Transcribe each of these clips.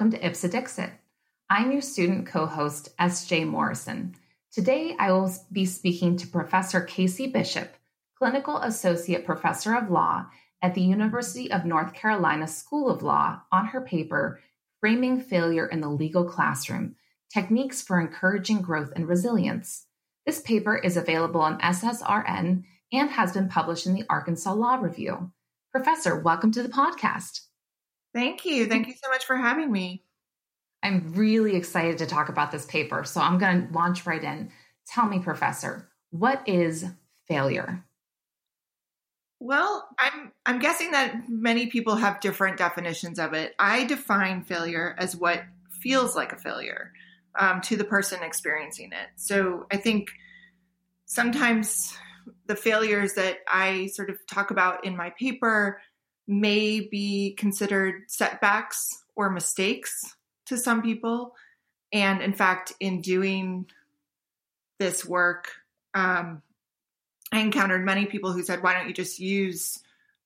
Welcome to Ipse Dixit. I'm your student co host, S.J. Morrison. Today, I will be speaking to Professor Casey Bishop, Clinical Associate Professor of Law at the University of North Carolina School of Law, on her paper, Framing Failure in the Legal Classroom Techniques for Encouraging Growth and Resilience. This paper is available on SSRN and has been published in the Arkansas Law Review. Professor, welcome to the podcast. Thank you. Thank you so much for having me. I'm really excited to talk about this paper, so I'm going to launch right in. Tell me, Professor, what is failure? Well, I'm I'm guessing that many people have different definitions of it. I define failure as what feels like a failure um, to the person experiencing it. So I think sometimes the failures that I sort of talk about in my paper may be considered setbacks or mistakes to some people. And in fact, in doing this work, um, I encountered many people who said, why don't you just use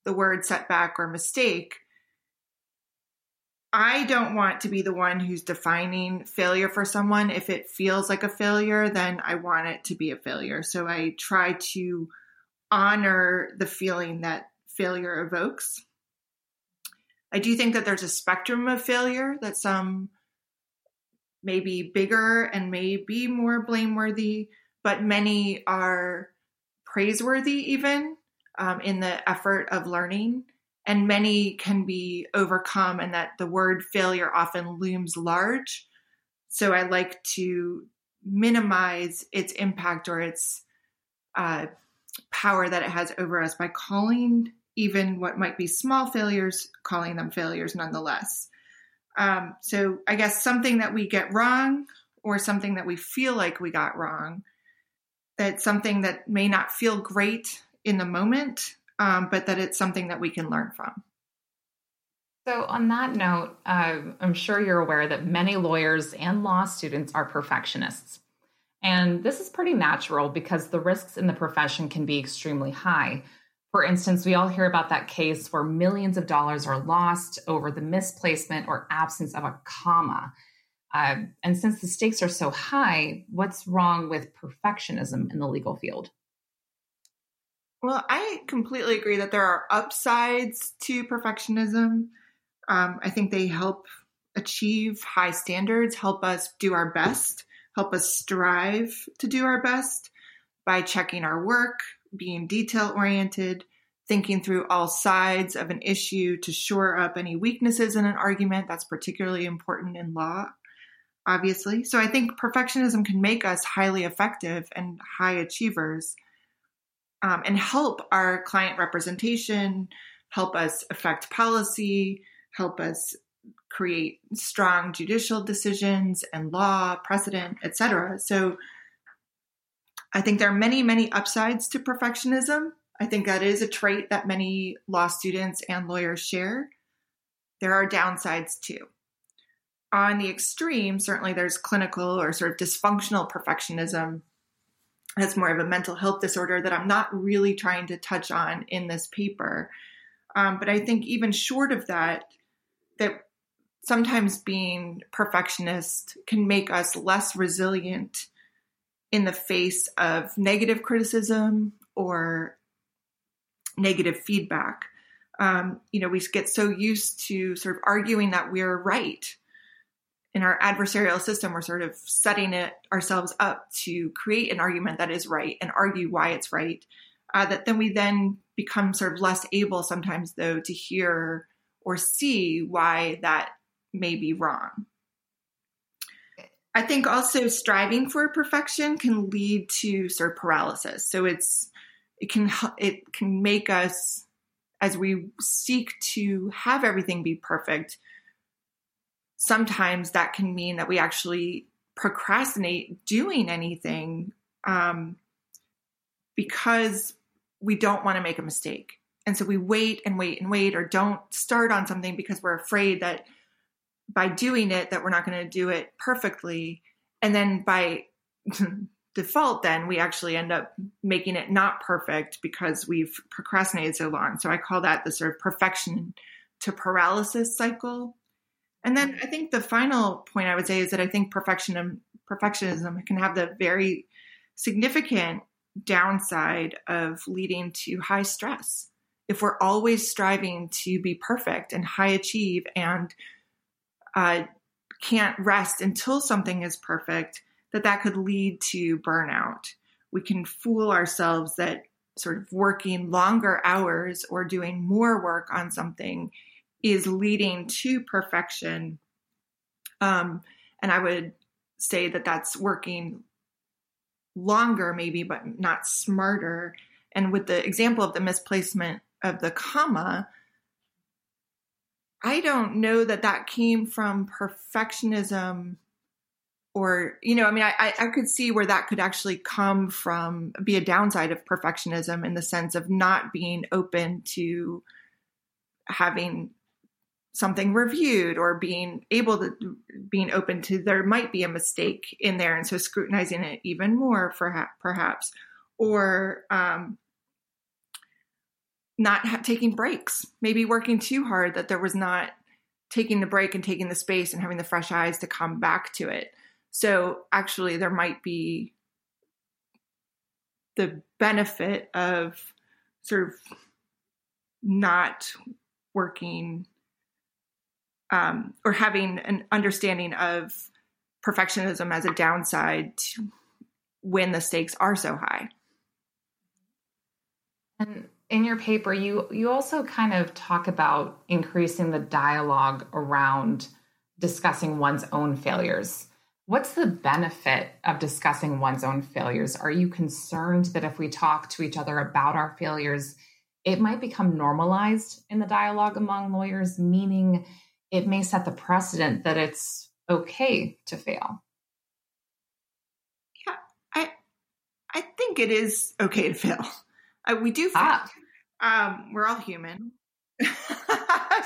the word setback or mistake? I don't want to be the one who's defining failure for someone. If it feels like a failure, then I want it to be a failure. So I try to honor the feeling that failure evokes. I do think that there's a spectrum of failure that some may be bigger and may be more blameworthy, but many are praiseworthy even um, in the effort of learning. And many can be overcome, and that the word failure often looms large. So I like to minimize its impact or its uh, power that it has over us by calling even what might be small failures, calling them failures nonetheless. Um, so I guess something that we get wrong or something that we feel like we got wrong, that's something that may not feel great in the moment, um, but that it's something that we can learn from. So, on that note, uh, I'm sure you're aware that many lawyers and law students are perfectionists. And this is pretty natural because the risks in the profession can be extremely high. For instance, we all hear about that case where millions of dollars are lost over the misplacement or absence of a comma. Uh, and since the stakes are so high, what's wrong with perfectionism in the legal field? Well, I completely agree that there are upsides to perfectionism. Um, I think they help achieve high standards, help us do our best, help us strive to do our best by checking our work, being detail oriented, thinking through all sides of an issue to shore up any weaknesses in an argument. That's particularly important in law, obviously. So I think perfectionism can make us highly effective and high achievers um, and help our client representation, help us affect policy, help us create strong judicial decisions and law precedent etc so I think there are many, many upsides to perfectionism. I think that is a trait that many law students and lawyers share. There are downsides too. On the extreme, certainly there's clinical or sort of dysfunctional perfectionism. That's more of a mental health disorder that I'm not really trying to touch on in this paper. Um, but I think even short of that, that sometimes being perfectionist can make us less resilient in the face of negative criticism or negative feedback. Um, you know, we get so used to sort of arguing that we're right. In our adversarial system, we're sort of setting it ourselves up to create an argument that is right and argue why it's right. Uh, that then we then become sort of less able sometimes, though, to hear or see why that may be wrong. I think also striving for perfection can lead to sort of paralysis. So it's it can it can make us as we seek to have everything be perfect. Sometimes that can mean that we actually procrastinate doing anything um, because we don't want to make a mistake. And so we wait and wait and wait or don't start on something because we're afraid that by doing it that we're not going to do it perfectly. And then by default, then we actually end up making it not perfect because we've procrastinated so long. So I call that the sort of perfection to paralysis cycle. And then I think the final point I would say is that I think perfectionism perfectionism can have the very significant downside of leading to high stress. If we're always striving to be perfect and high achieve and uh, can't rest until something is perfect, that that could lead to burnout. We can fool ourselves that sort of working longer hours or doing more work on something is leading to perfection. Um, and I would say that that's working longer, maybe, but not smarter. And with the example of the misplacement of the comma, I don't know that that came from perfectionism or, you know, I mean, I, I could see where that could actually come from, be a downside of perfectionism in the sense of not being open to having something reviewed or being able to being open to there might be a mistake in there and so scrutinizing it even more for perhaps. Or um, not ha- taking breaks maybe working too hard that there was not taking the break and taking the space and having the fresh eyes to come back to it so actually there might be the benefit of sort of not working um, or having an understanding of perfectionism as a downside when the stakes are so high. And in your paper, you you also kind of talk about increasing the dialogue around discussing one's own failures. What's the benefit of discussing one's own failures? Are you concerned that if we talk to each other about our failures, it might become normalized in the dialogue among lawyers, meaning it may set the precedent that it's okay to fail. Yeah, I I think it is okay to fail. Uh, we do fail. Ah. Um, we're all human.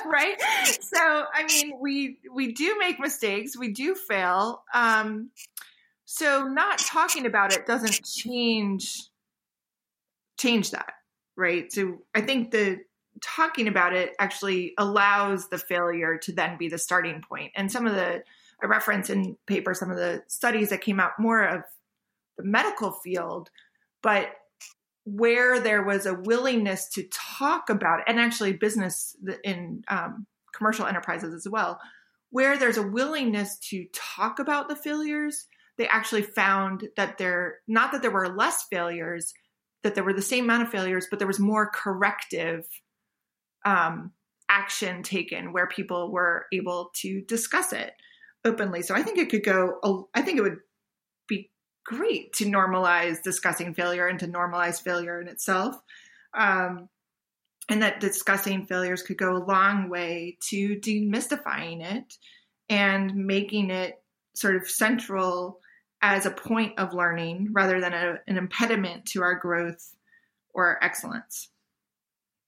right so i mean we we do make mistakes we do fail um so not talking about it doesn't change change that right so i think the talking about it actually allows the failure to then be the starting point. And some of the, I reference in paper some of the studies that came out more of the medical field, but where there was a willingness to talk about it, and actually business in um, commercial enterprises as well, where there's a willingness to talk about the failures, they actually found that there, not that there were less failures, that there were the same amount of failures, but there was more corrective um, action taken where people were able to discuss it openly. So I think it could go, I think it would be great to normalize discussing failure and to normalize failure in itself. Um, and that discussing failures could go a long way to demystifying it and making it sort of central as a point of learning rather than a, an impediment to our growth or excellence.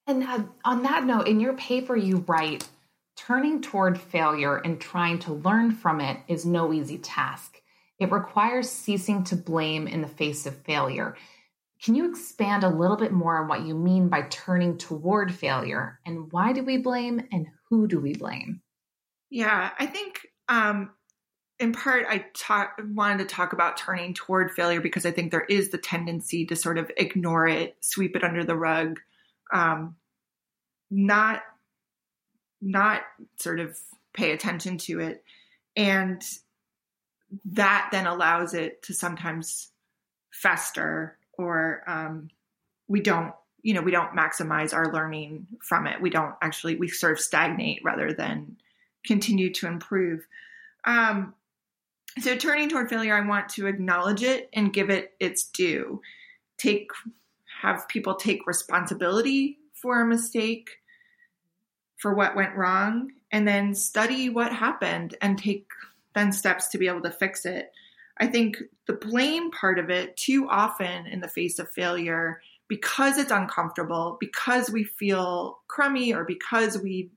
And uh, on that note, in your paper, you write turning toward failure and trying to learn from it is no easy task. It requires ceasing to blame in the face of failure. Can you expand a little bit more on what you mean by turning toward failure and why do we blame and who do we blame? Yeah, I think um, in part I wanted to talk about turning toward failure because I think there is the tendency to sort of ignore it, sweep it under the rug, um, not not sort of pay attention to it and that then allows it to sometimes fester or um, we don't you know we don't maximize our learning from it. We don't actually we sort of stagnate rather than continue to improve. Um, so turning toward failure i want to acknowledge it and give it its due. Take have people take responsibility for a mistake, for what went wrong, and then study what happened and take then steps to be able to fix it. I think the blame part of it, too often in the face of failure, because it's uncomfortable, because we feel crummy, or because we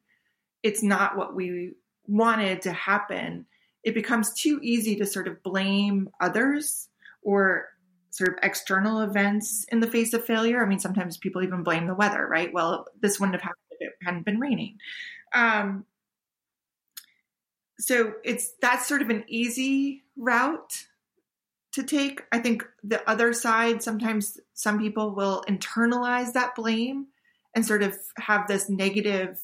it's not what we wanted to happen, it becomes too easy to sort of blame others or sort of external events in the face of failure. I mean, sometimes people even blame the weather, right? Well, this wouldn't have happened if it hadn't been raining. Um, so it's that's sort of an easy route to take. I think the other side, sometimes some people will internalize that blame and sort of have this negative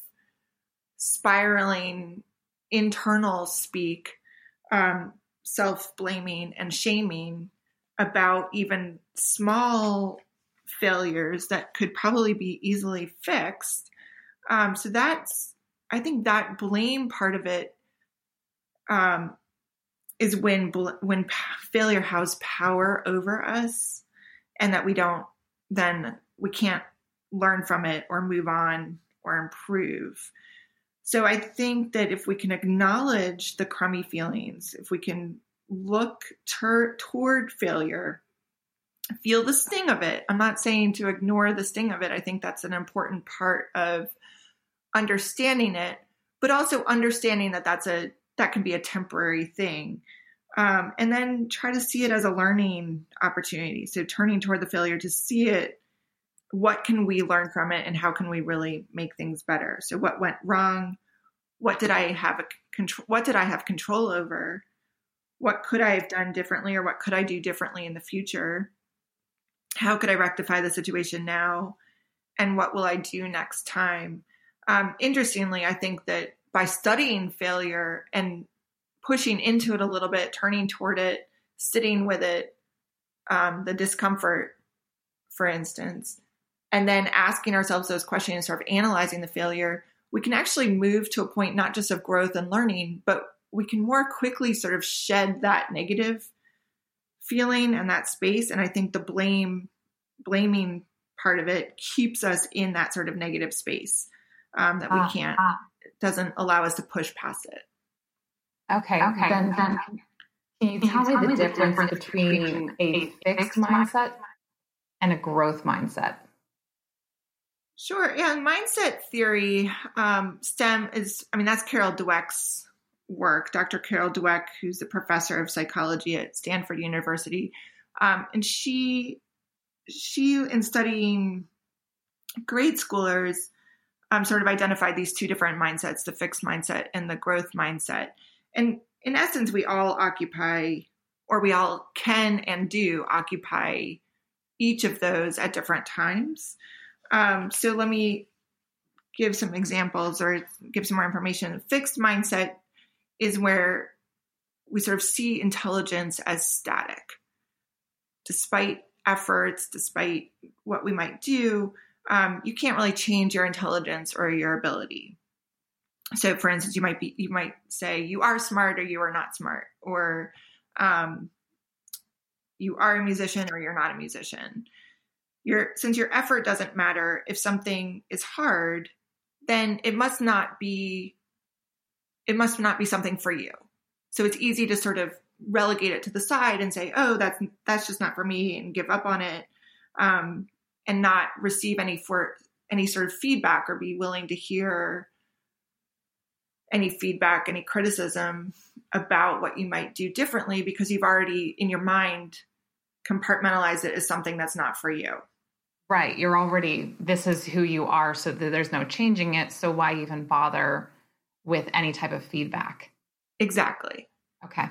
spiraling internal speak, um, self blaming and shaming about even small failures that could probably be easily fixed. Um, so that's, I think that blame part of it um, is when when failure has power over us, and that we don't then we can't learn from it or move on or improve. So I think that if we can acknowledge the crummy feelings, if we can look ter- toward failure, feel the sting of it. I'm not saying to ignore the sting of it. I think that's an important part of understanding it, but also understanding that that's a that can be a temporary thing. Um, and then try to see it as a learning opportunity. So turning toward the failure to see it, what can we learn from it, and how can we really make things better? So what went wrong? What did I have a control? What did I have control over? What could I have done differently, or what could I do differently in the future? How could I rectify the situation now? And what will I do next time? Um, interestingly, I think that by studying failure and pushing into it a little bit, turning toward it, sitting with it, um, the discomfort, for instance, and then asking ourselves those questions and sort of analyzing the failure, we can actually move to a point not just of growth and learning, but we can more quickly sort of shed that negative feeling and that space. And I think the blame, blaming part of it keeps us in that sort of negative space um, that we ah, can't ah doesn't allow us to push past it. Okay. Okay. Then, then can you tell, me, the, difference, difference between, a fixed mindset and a growth mindset? Sure. Yeah. Mindset theory um, STEM is, I mean, that's Carol Dweck's work, Dr. Carol Dweck, who's a professor of psychology at Stanford University. Um, and she, she, in studying grade schoolers, um, sort of identified these two different mindsets the fixed mindset and the growth mindset. And in essence, we all occupy, or we all can and do occupy each of those at different times. Um, so let me give some examples or give some more information. Fixed mindset is where we sort of see intelligence as static. Despite efforts, despite what we might do, um, you can't really change your intelligence or your ability. So, for instance, you might be you might say you are smart or you are not smart, or um, you are a musician or you're not a musician. Your since your effort doesn't matter, if something is hard, then it must not be it must not be something for you. So it's easy to sort of relegate it to the side and say, "Oh, that's that's just not for me," and give up on it. Um, and not receive any for any sort of feedback or be willing to hear any feedback, any criticism about what you might do differently because you've already in your mind compartmentalized it as something that's not for you. Right. You're already, this is who you are. So there's no changing it. So why even bother with any type of feedback? Exactly. Okay.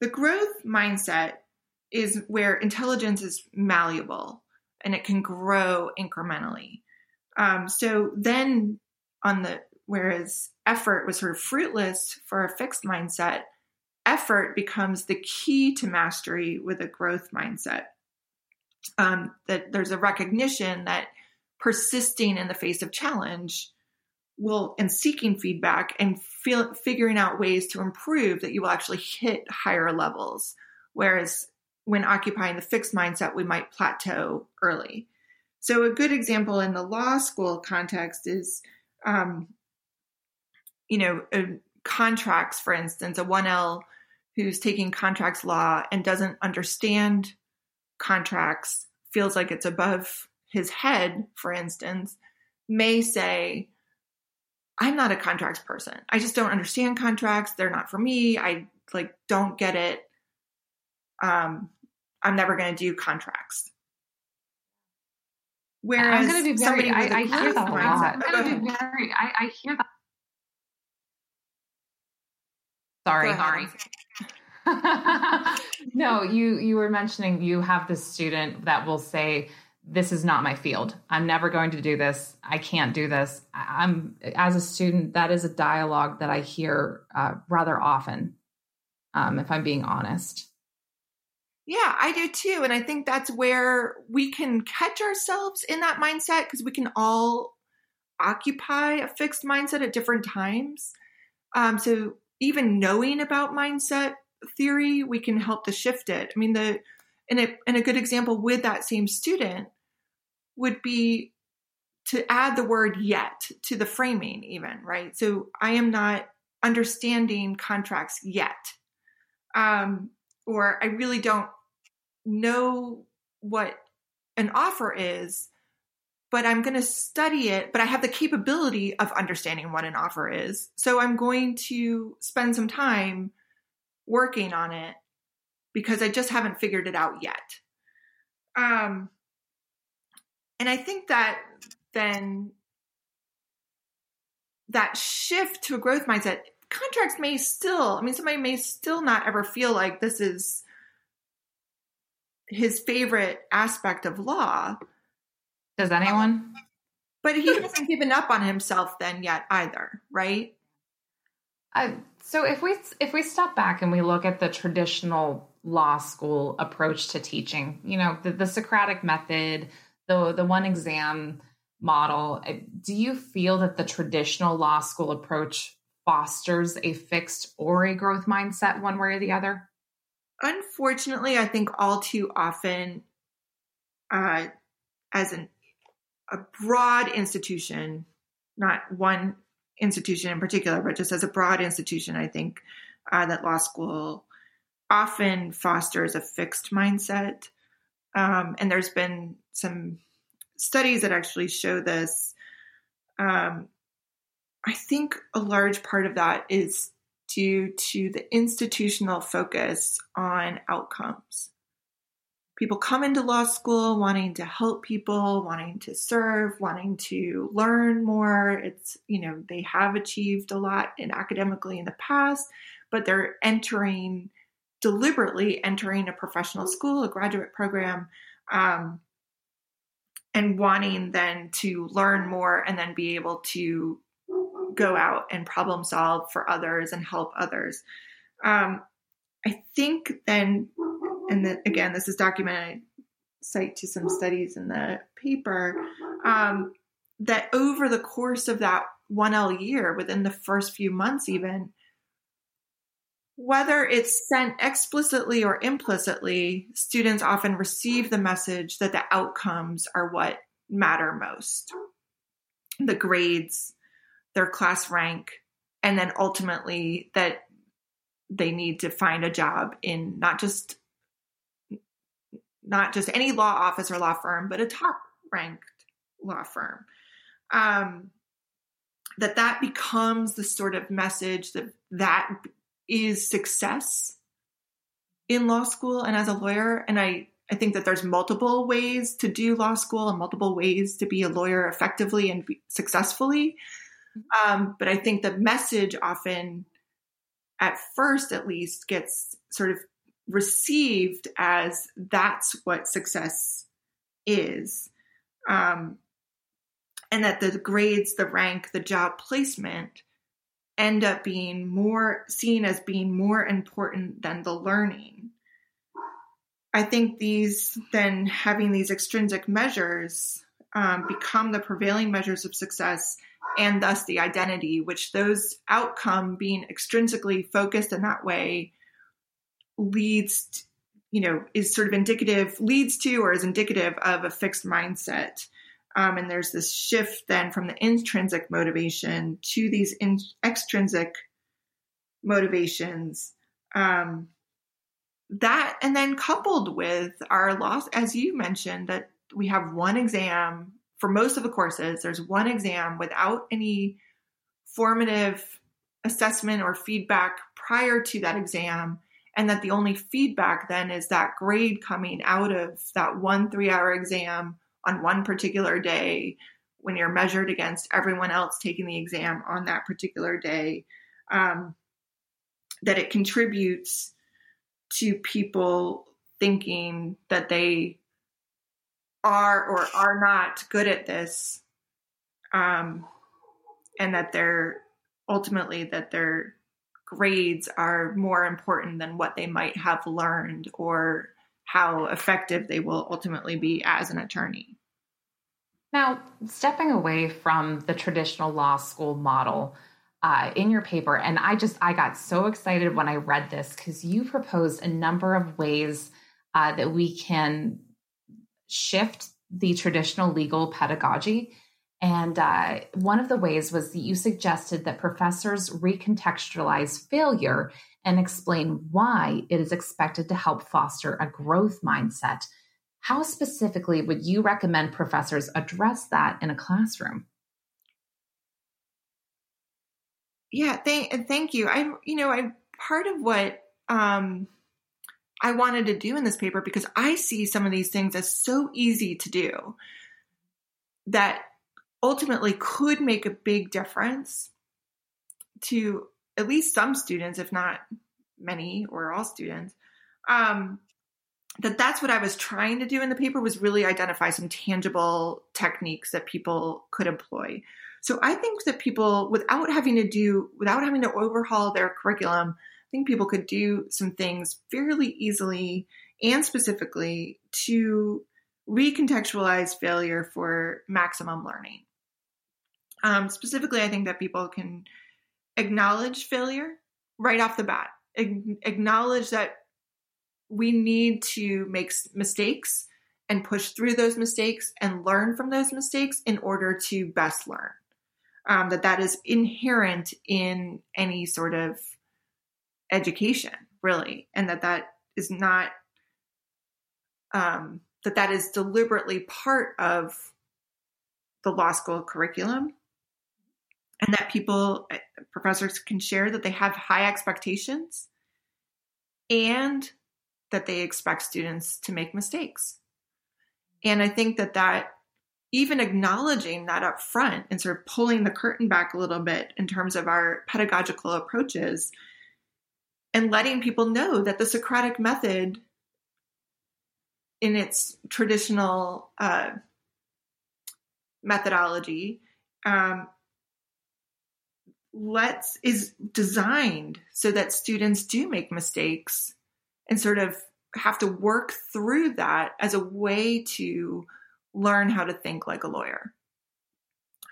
The growth mindset is where intelligence is malleable and it can grow incrementally. Um, so then on the whereas effort was sort of fruitless for a fixed mindset, effort becomes the key to mastery with a growth mindset. Um, that there's a recognition that persisting in the face of challenge will and seeking feedback and feel, figuring out ways to improve that you will actually hit higher levels. Whereas when occupying the fixed mindset, we might plateau early. So, a good example in the law school context is, um, you know, uh, contracts, for instance, a 1L who's taking contracts law and doesn't understand contracts, feels like it's above his head, for instance, may say, I'm not a contracts person. I just don't understand contracts. They're not for me. I like don't get it um, I'm never going to do contracts. Whereas I'm going to be very, I, I hear that a lot. I'm going to be very, I, I hear that Sorry, sorry. no, you you were mentioning you have this student that will say, "This is not my field. I'm never going to do this. I can't do this." I'm as a student, that is a dialogue that I hear uh, rather often. Um, if I'm being honest. Yeah, I do too. And I think that's where we can catch ourselves in that mindset because we can all occupy a fixed mindset at different times. Um, so even knowing about mindset theory, we can help to shift it. I mean, the and a, and a good example with that same student would be to add the word yet to the framing, even right. So I am not understanding contracts yet, um, or I really don't know what an offer is but I'm going to study it, but I have the capability of understanding what an offer is. So I'm going to spend some time working on it because I just haven't figured it out yet. Um, and I think that then that shift to a growth mindset, contracts may still, I mean, somebody may still not ever feel like this is his favorite aspect of law does anyone? But he hasn't given up on himself then yet either, right? Uh, so if we if we step back and we look at the traditional law school approach to teaching, you know, the, the Socratic method, the the one exam model, do you feel that the traditional law school approach fosters a fixed or a growth mindset one way or the other? Unfortunately, I think all too often, uh, as an a broad institution, not one institution in particular, but just as a broad institution, I think uh, that law school often fosters a fixed mindset. Um, and there's been some studies that actually show this. Um, I think a large part of that is due to the institutional focus on outcomes people come into law school wanting to help people, wanting to serve, wanting to learn more. It's, you know, they have achieved a lot in academically in the past, but they're entering deliberately entering a professional school, a graduate program, um, and wanting then to learn more and then be able to go out and problem solve for others and help others. Um, I think then and then again, this is documented. I cite to some studies in the paper um, that over the course of that 1L year, within the first few months, even whether it's sent explicitly or implicitly, students often receive the message that the outcomes are what matter most the grades, their class rank, and then ultimately that they need to find a job in not just not just any law office or law firm, but a top ranked law firm. Um, that that becomes the sort of message that that is success in law school and as a lawyer. And I, I think that there's multiple ways to do law school and multiple ways to be a lawyer effectively and successfully. Um, but I think the message often, at first at least, gets sort of received as that's what success is. Um, and that the grades, the rank, the job placement end up being more seen as being more important than the learning. I think these then having these extrinsic measures um, become the prevailing measures of success and thus the identity, which those outcome being extrinsically focused in that way leads, you know, is sort of indicative, leads to or is indicative of a fixed mindset. Um, and there's this shift then from the intrinsic motivation to these in, extrinsic motivations. Um, that, and then coupled with our loss, as you mentioned, that we have one exam for most of the courses, there's one exam without any formative assessment or feedback prior to that exam and that the only feedback then is that grade coming out of that one three hour exam on one particular day when you're measured against everyone else taking the exam on that particular day. Um, that it contributes to people thinking that they are or are not good at this um, and that they're ultimately that their grades are more important than what they might have learned or how effective they will ultimately be as an attorney. Now, stepping away from the traditional law school model uh, in your paper, and I just I got so excited when I read this because you proposed a number of ways uh, that we can shift the traditional legal pedagogy. And uh, one of the ways was that you suggested that professors recontextualize failure and explain why it is expected to help foster a growth mindset. How specifically would you recommend professors address that in a classroom? Yeah, thank thank you. I you know, I part of what um I wanted to do in this paper because I see some of these things as so easy to do that ultimately could make a big difference to at least some students, if not many or all students. Um, that that's what I was trying to do in the paper was really identify some tangible techniques that people could employ. So I think that people, without having to do, without having to overhaul their curriculum, think people could do some things fairly easily and specifically to recontextualize failure for maximum learning. Um, specifically, I think that people can acknowledge failure right off the bat, acknowledge that we need to make mistakes and push through those mistakes and learn from those mistakes in order to best learn. Um, that that is inherent in any sort of education really and that that is not um, that that is deliberately part of the law school curriculum. And that people eh, professors can share that they have high expectations and that they expect students to make mistakes. And i think that that even acknowledging that up front and sort of pulling the curtain back a little bit in terms of our pedagogical approaches and letting people know that the Socratic method, in its traditional uh, methodology, um, let's is designed so that students do make mistakes and sort of have to work through that as a way to learn how to think like a lawyer.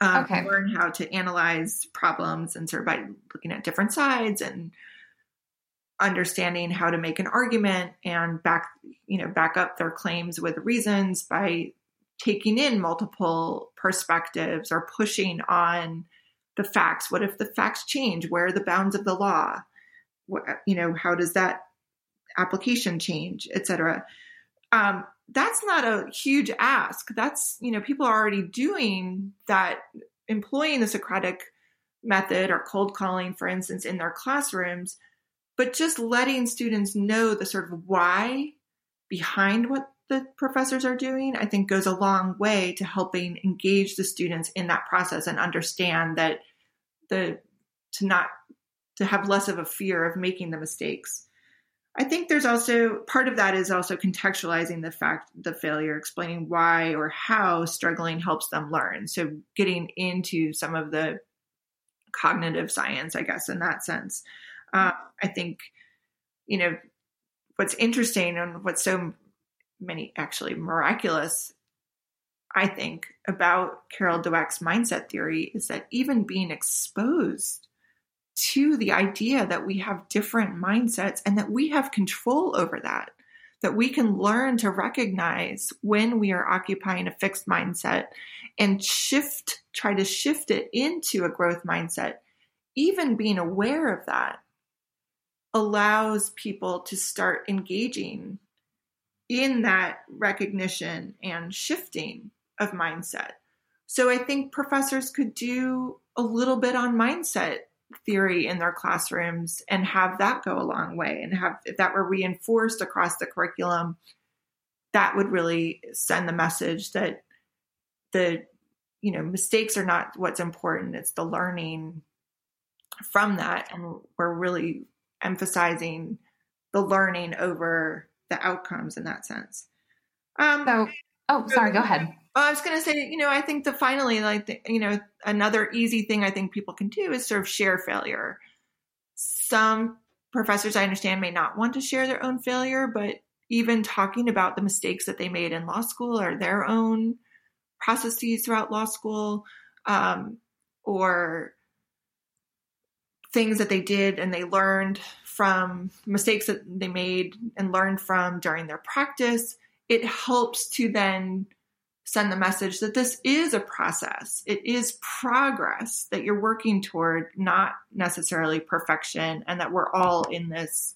Um, okay. Learn how to analyze problems and sort of by looking at different sides and understanding how to make an argument and back you know back up their claims with reasons by taking in multiple perspectives or pushing on the facts. What if the facts change? Where are the bounds of the law? What, you know how does that application change etc um, that's not a huge ask. That's you know people are already doing that employing the socratic method or cold calling for instance in their classrooms but just letting students know the sort of why behind what the professors are doing, I think goes a long way to helping engage the students in that process and understand that the to not to have less of a fear of making the mistakes. I think there's also part of that is also contextualizing the fact the failure, explaining why or how struggling helps them learn. So getting into some of the cognitive science, I guess, in that sense. Uh, I think, you know, what's interesting and what's so many actually miraculous, I think, about Carol Dweck's mindset theory is that even being exposed to the idea that we have different mindsets and that we have control over that, that we can learn to recognize when we are occupying a fixed mindset and shift, try to shift it into a growth mindset. Even being aware of that allows people to start engaging in that recognition and shifting of mindset. So I think professors could do a little bit on mindset theory in their classrooms and have that go a long way and have if that were reinforced across the curriculum that would really send the message that the you know mistakes are not what's important it's the learning from that and we're really emphasizing the learning over the outcomes in that sense. Um, so, oh, sorry, go ahead. I was going to say, you know, I think the finally, like, the, you know, another easy thing I think people can do is sort of share failure. Some professors I understand may not want to share their own failure, but even talking about the mistakes that they made in law school or their own processes throughout law school, um, or things that they did and they learned from mistakes that they made and learned from during their practice, it helps to then send the message that this is a process. It is progress that you're working toward, not necessarily perfection, and that we're all in this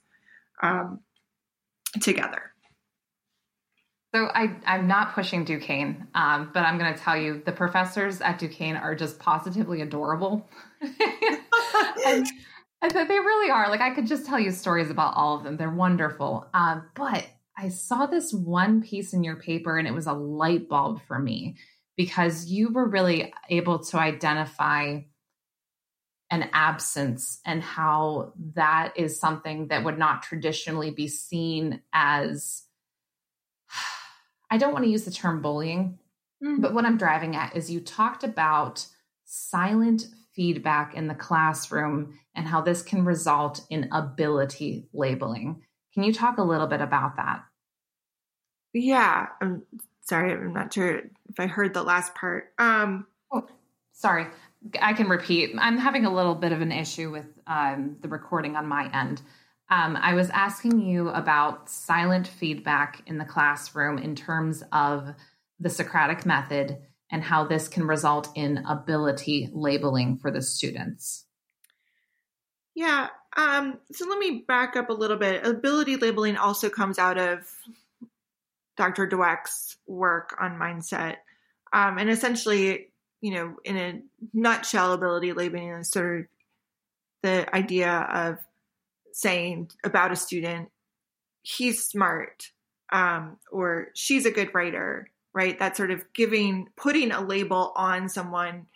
um, together. So I, I'm not pushing Duquesne, um, but I'm going to tell you the professors at Duquesne are just positively adorable. and, they really are. Like I could just tell you stories about all of them. They're wonderful. Um, but I saw this one piece in your paper and it was a light bulb for me because you were really able to identify an absence and how that is something that would not traditionally be seen as I don't want to use the term bullying, mm-hmm. but what I'm driving at is you talked about silent feedback in the classroom and how this can result in ability labeling. Can you talk a little bit about that? Yeah, I'm sorry, I'm not sure if I heard the last part. Um, oh, sorry, I can repeat. I'm having a little bit of an issue with um, the recording on my end. Um, I was asking you about silent feedback in the classroom in terms of the Socratic method and how this can result in ability labeling for the students. Yeah. Um, so let me back up a little bit. Ability labeling also comes out of Dr. Dweck's work on mindset. Um, and essentially, you know, in a nutshell, ability labeling is sort of the idea of saying about a student, he's smart, um, or she's a good writer, right? That sort of giving, putting a label on someone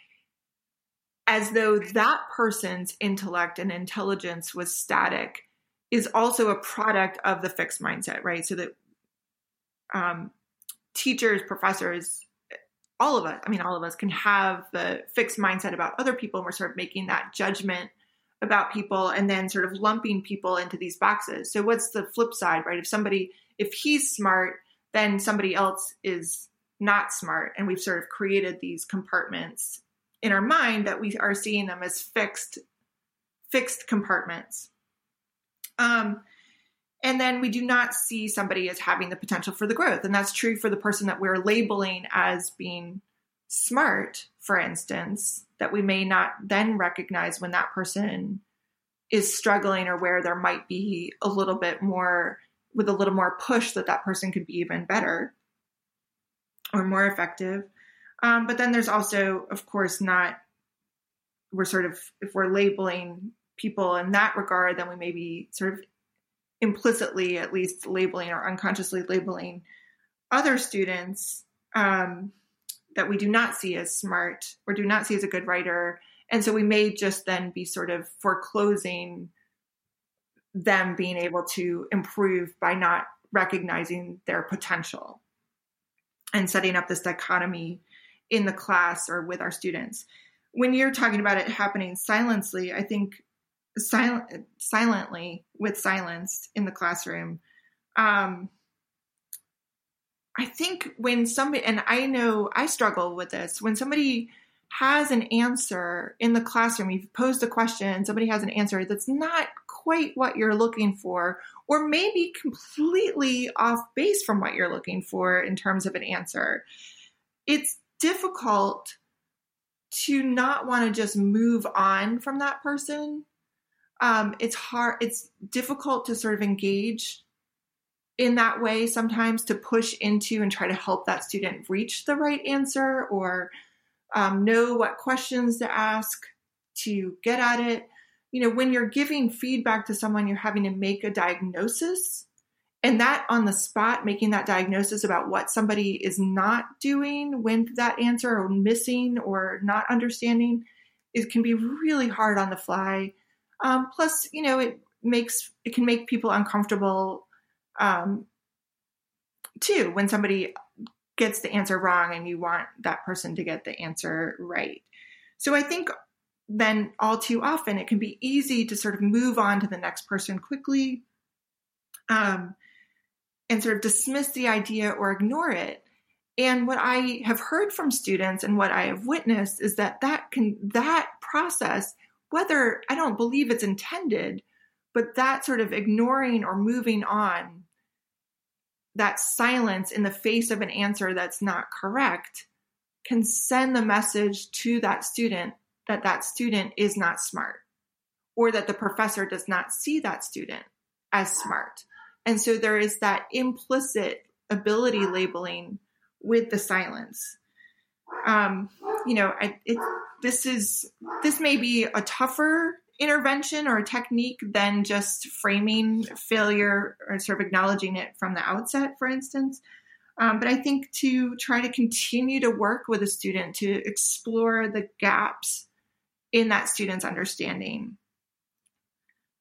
as though that person's intellect and intelligence was static is also a product of the fixed mindset, right? So that um, teachers, professors, all of us, I mean, all of us can have the fixed mindset about other people, and we're sort of making that judgment about people and then sort of lumping people into these boxes. So what's the flip side, right? If somebody if he's smart, then somebody else is not smart and we've sort of created these compartments in our mind that we are seeing them as fixed fixed compartments. Um and then we do not see somebody as having the potential for the growth. And that's true for the person that we're labeling as being smart, for instance, that we may not then recognize when that person is struggling or where there might be a little bit more with a little more push that that person could be even better or more effective. Um, but then there's also of course not we're sort of if we're labeling people in that regard then we may be sort of implicitly at least labeling or unconsciously labeling other students um, that we do not see as smart or do not see as a good writer. And so we may just then be sort of foreclosing them being able to improve by not recognizing their potential and setting up this dichotomy in the class or with our students. When you're talking about it happening silently, I think silent, silently with silence in the classroom, um, I think when somebody, and I know I struggle with this, when somebody has an answer in the classroom, you've posed a question, somebody has an answer that's not quite what you're looking for, or maybe completely off base from what you're looking for in terms of an answer. It's difficult to not want to just move on from that person. Um, it's hard, it's difficult to sort of engage in that way sometimes to push into and try to help that student reach the right answer or um, know what questions to ask to get at it. You know, when you're giving feedback to someone, you're having to make a diagnosis. And that on the spot, making that diagnosis about what somebody is not doing when that answer or missing or not understanding, it can be really hard on the fly. Um, plus, you know, it makes it can make people uncomfortable um, too when somebody gets the answer wrong and you want that person to get the answer right. So I think then all too often it can be easy to sort of move on to the next person quickly um, and sort of dismiss the idea or ignore it. And what I have heard from students and what I have witnessed is that that can that process, whether I don't believe it's intended, but that sort of ignoring or moving on, that silence in the face of an answer that's not correct, can send the message to that student that that student is not smart or that the professor does not see that student as smart. And so there is that implicit ability labeling with the silence. Um, you know, I, it, this is this may be a tougher intervention or a technique than just framing failure or sort of acknowledging it from the outset, for instance. Um, but I think to try to continue to work with a student to explore the gaps in that student's understanding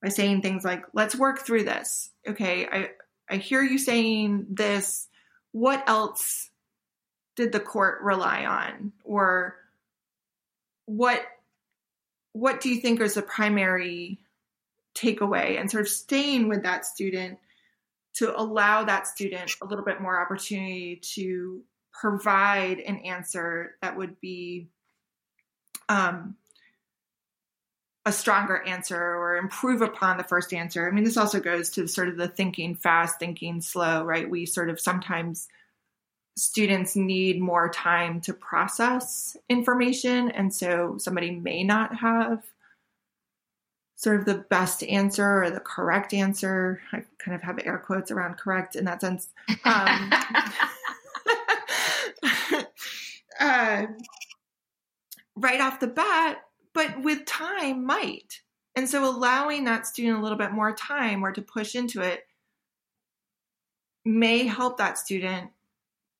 by saying things like, let's work through this. Okay, I, I hear you saying this. What else did the court rely on? Or what what do you think is the primary takeaway? And sort of staying with that student to allow that student a little bit more opportunity to provide an answer that would be um, a stronger answer or improve upon the first answer. I mean, this also goes to sort of the thinking fast, thinking slow, right? We sort of sometimes students need more time to process information. And so somebody may not have sort of the best answer or the correct answer. I kind of have air quotes around correct in that sense. Um, uh, right off the bat, but with time might. And so allowing that student a little bit more time or to push into it may help that student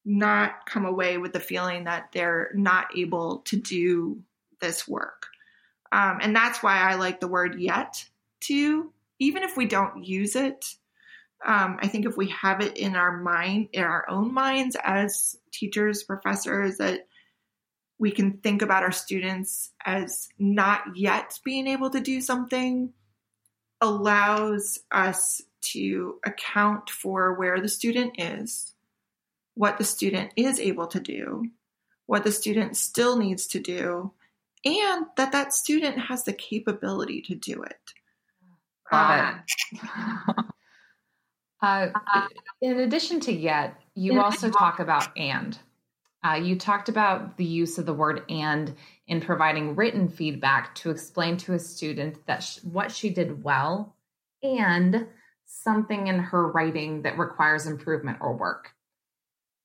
not come away with the feeling that they're not able to do this work. Um, and that's why I like the word yet too, even if we don't use it. Um, I think if we have it in our mind, in our own minds as teachers, professors, that we can think about our students as not yet being able to do something allows us to account for where the student is, what the student is able to do, what the student still needs to do, and that that student has the capability to do it. Um, uh, in addition to yet, you also talk about and. Uh, you talked about the use of the word and in providing written feedback to explain to a student that sh- what she did well and something in her writing that requires improvement or work.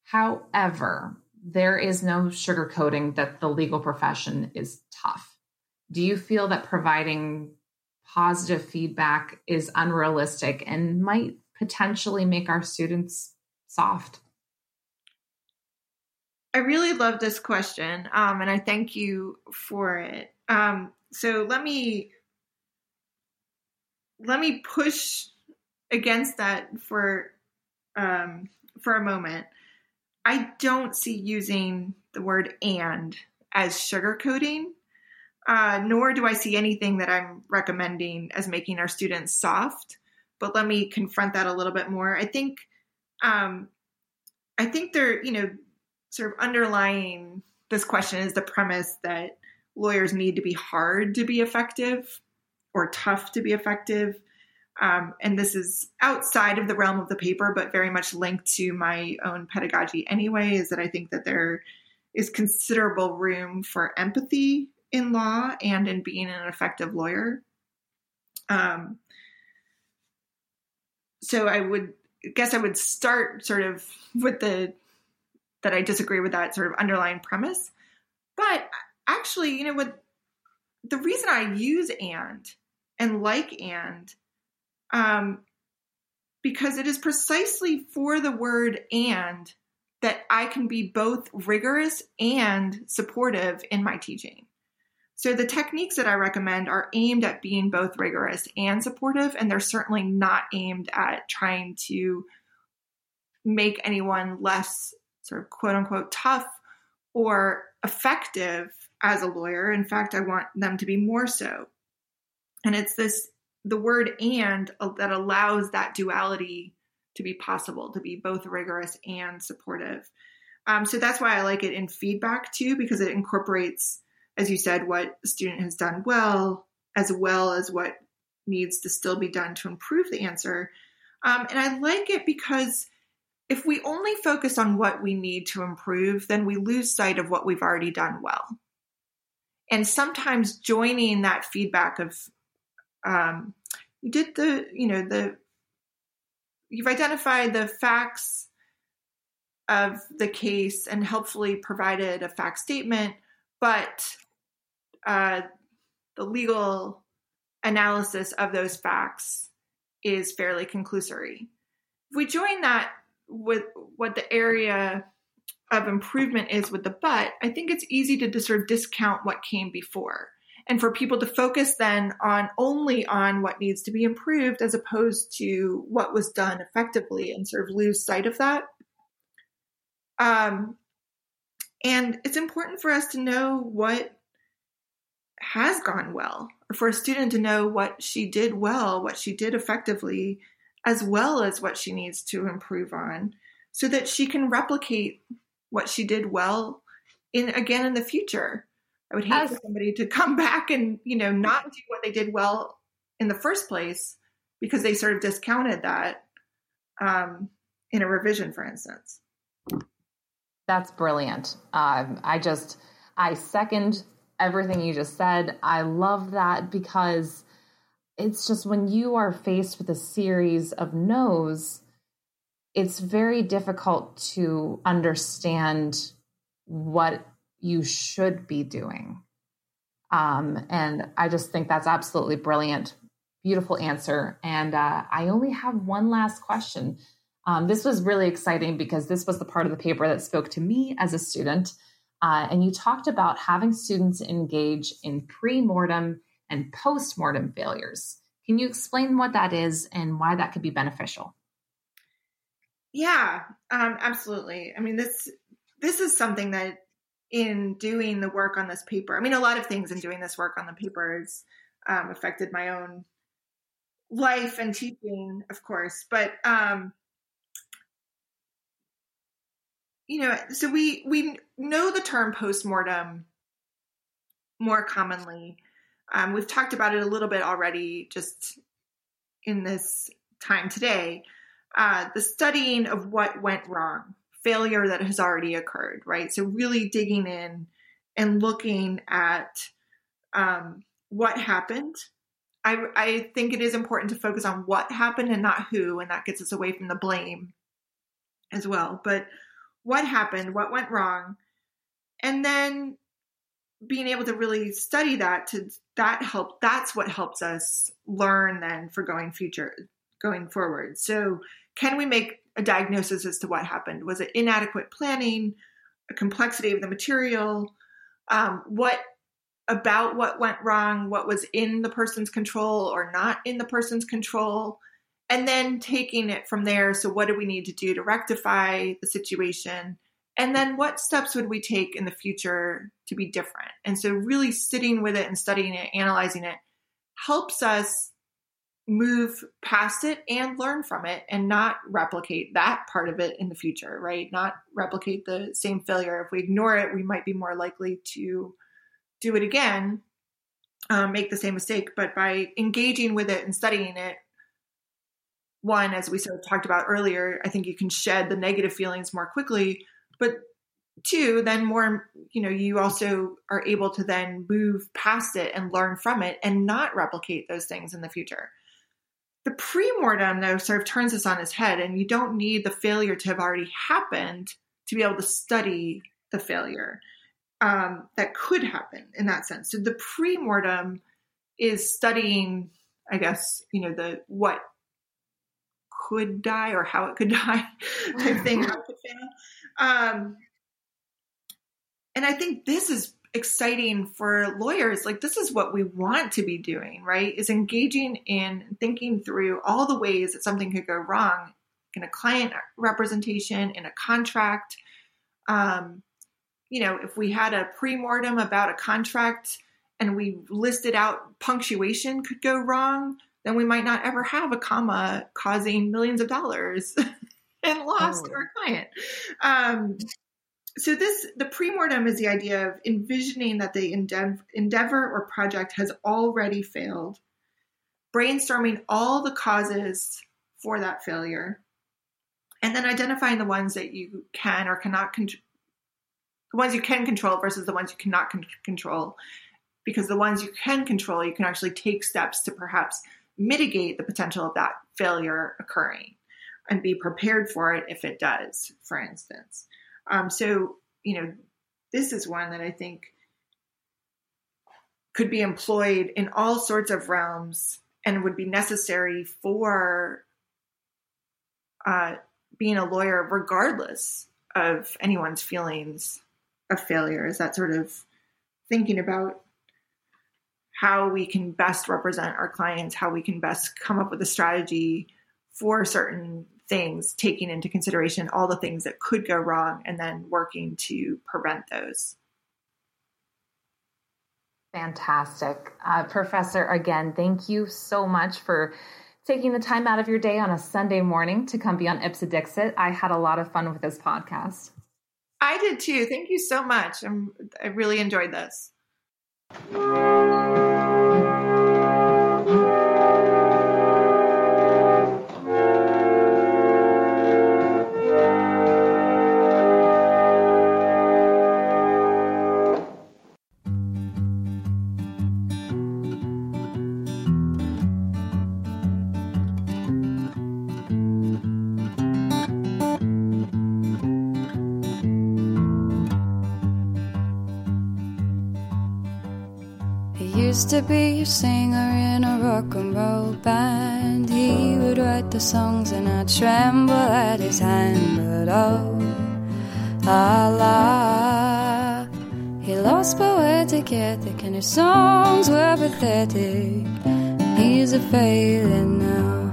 However, there is no sugarcoating that the legal profession is tough. Do you feel that providing positive feedback is unrealistic and might potentially make our students soft? I really love this question, um, and I thank you for it. Um, so let me let me push against that for um, for a moment. I don't see using the word "and" as sugarcoating, uh, nor do I see anything that I'm recommending as making our students soft. But let me confront that a little bit more. I think um, I think there, you know, sort of underlying this question is the premise that lawyers need to be hard to be effective or tough to be effective. Um, and this is outside of the realm of the paper, but very much linked to my own pedagogy anyway, is that I think that there is considerable room for empathy in law and in being an effective lawyer. Um, so I would guess I would start sort of with the that I disagree with that sort of underlying premise. But actually, you know what? The reason I use and and like and, um, because it is precisely for the word and that I can be both rigorous and supportive in my teaching. So the techniques that I recommend are aimed at being both rigorous and supportive, and they're certainly not aimed at trying to make anyone less sort of quote unquote tough or effective as a lawyer. In fact, I want them to be more so. And it's this the word and that allows that duality to be possible, to be both rigorous and supportive. Um, so that's why I like it in feedback too, because it incorporates, as you said, what student has done well, as well as what needs to still be done to improve the answer. Um, and I like it because if we only focus on what we need to improve, then we lose sight of what we've already done well. And sometimes joining that feedback of, um, you did the, you know, the, you've identified the facts of the case and helpfully provided a fact statement, but uh, the legal analysis of those facts is fairly conclusory. If we join that with what the area of improvement is with the but, I think it's easy to sort of discount what came before. And for people to focus then on only on what needs to be improved as opposed to what was done effectively and sort of lose sight of that. Um, and it's important for us to know what has gone well, or for a student to know what she did well, what she did effectively, as well as what she needs to improve on, so that she can replicate what she did well in again in the future. I would hate as, for somebody to come back and you know not do what they did well in the first place because they sort of discounted that um, in a revision, for instance. That's brilliant. Um, I just I second everything you just said. I love that because it's just when you are faced with a series of no's, it's very difficult to understand what you should be doing. Um, and I just think that's absolutely brilliant. Beautiful answer. And uh, I only have one last question. Um, this was really exciting because this was the part of the paper that spoke to me as a student. Uh, and you talked about having students engage in pre mortem and post mortem failures. Can you explain what that is and why that could be beneficial? Yeah, um, absolutely. I mean, this this is something that in doing the work on this paper, I mean, a lot of things in doing this work on the paper has um, affected my own life and teaching, of course. But um, you know, so we we know the term postmortem more commonly um, we've talked about it a little bit already just in this time today. Uh, the studying of what went wrong, failure that has already occurred, right? So, really digging in and looking at um, what happened. I, I think it is important to focus on what happened and not who, and that gets us away from the blame as well. But what happened, what went wrong, and then being able to really study that to that help that's what helps us learn then for going future going forward so can we make a diagnosis as to what happened. Was it inadequate planning a complexity of the material? Um, what about what went wrong what was in the person's control or not in the person's control? And then taking it from there so what do we need to do to rectify the situation? And then what steps would we take in the future to be different? And so, really sitting with it and studying it, analyzing it helps us move past it and learn from it and not replicate that part of it in the future, right? Not replicate the same failure. If we ignore it, we might be more likely to do it again, um, make the same mistake. But by engaging with it and studying it, one, as we sort of talked about earlier, I think you can shed the negative feelings more quickly but two, then more, you know, you also are able to then move past it and learn from it and not replicate those things in the future. The pre-mortem though sort of turns this on its head and you don't need the failure to have already happened to be able to study the failure um, that could happen in that sense. So the pre-mortem is studying, I guess, you know, the what could die or how it could die type thing. Um, and I think this is exciting for lawyers. Like, this is what we want to be doing, right? Is engaging in thinking through all the ways that something could go wrong in a client representation, in a contract. Um, you know, if we had a pre-mortem about a contract and we listed out punctuation could go wrong, then we might not ever have a comma causing millions of dollars in loss oh. to our client. Um, so this the pre-mortem is the idea of envisioning that the endeavor, or project has already failed, brainstorming all the causes for that failure, and then identifying the ones that you can or cannot control the ones you can control versus the ones you cannot con- control. Because the ones you can control you can actually take steps to perhaps mitigate the potential of that failure occurring and be prepared for it if it does for instance um, so you know this is one that i think could be employed in all sorts of realms and would be necessary for uh, being a lawyer regardless of anyone's feelings of failure. Is that sort of thinking about how we can best represent our clients, how we can best come up with a strategy for certain things, taking into consideration all the things that could go wrong and then working to prevent those. Fantastic. Uh, Professor, again, thank you so much for taking the time out of your day on a Sunday morning to come be on Ipse Dixit. I had a lot of fun with this podcast. I did too. Thank you so much. I'm, I really enjoyed this. To be a singer in a rock and roll band. He would write the songs and I'd tremble at his hand. But oh, la la, he lost poetic ethic and his songs were pathetic. He's a failing now.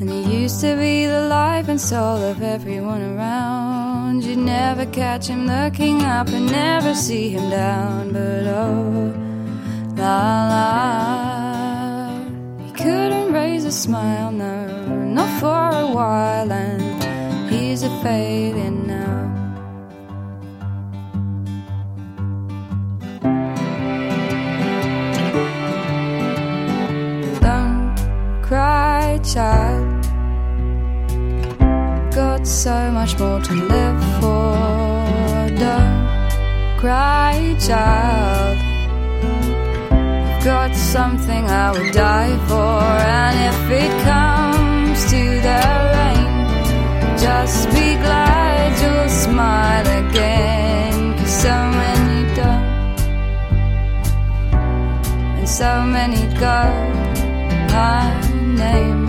And he used to be the life and soul of everyone around you'd never catch him looking up and never see him down. But oh, la la, he couldn't raise a smile, no, not for a while, and he's a fading now. Don't cry, child so much more to live for. Don't cry, child. I've got something I would die for, and if it comes to the rain, just be glad you'll smile again. Cause so many don't, and so many go unnamed.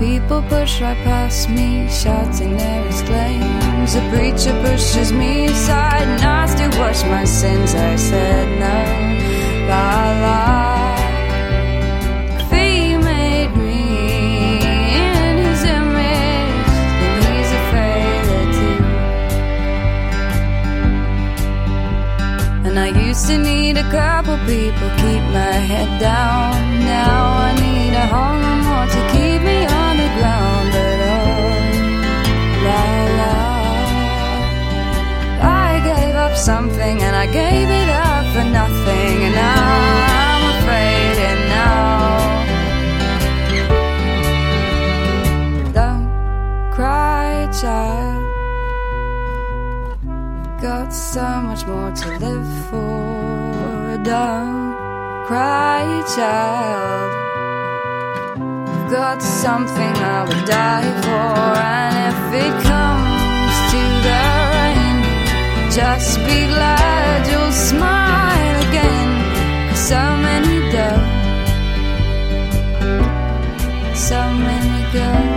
People push right past me, shouting their exclaims. A preacher pushes me aside, and I still wash my sins. I said no, la la. He made me in his image, and he's a failure too. And I used to need a couple people keep my head down. Now I need a whole lot more to keep me ground, oh, la la. I gave up something and I gave it up for nothing, and I'm afraid and now. Don't cry, child. Got so much more to live for. Don't cry, child got something I would die for. And if it comes to the rain, just be glad you'll smile again. Cause so many go, so many go.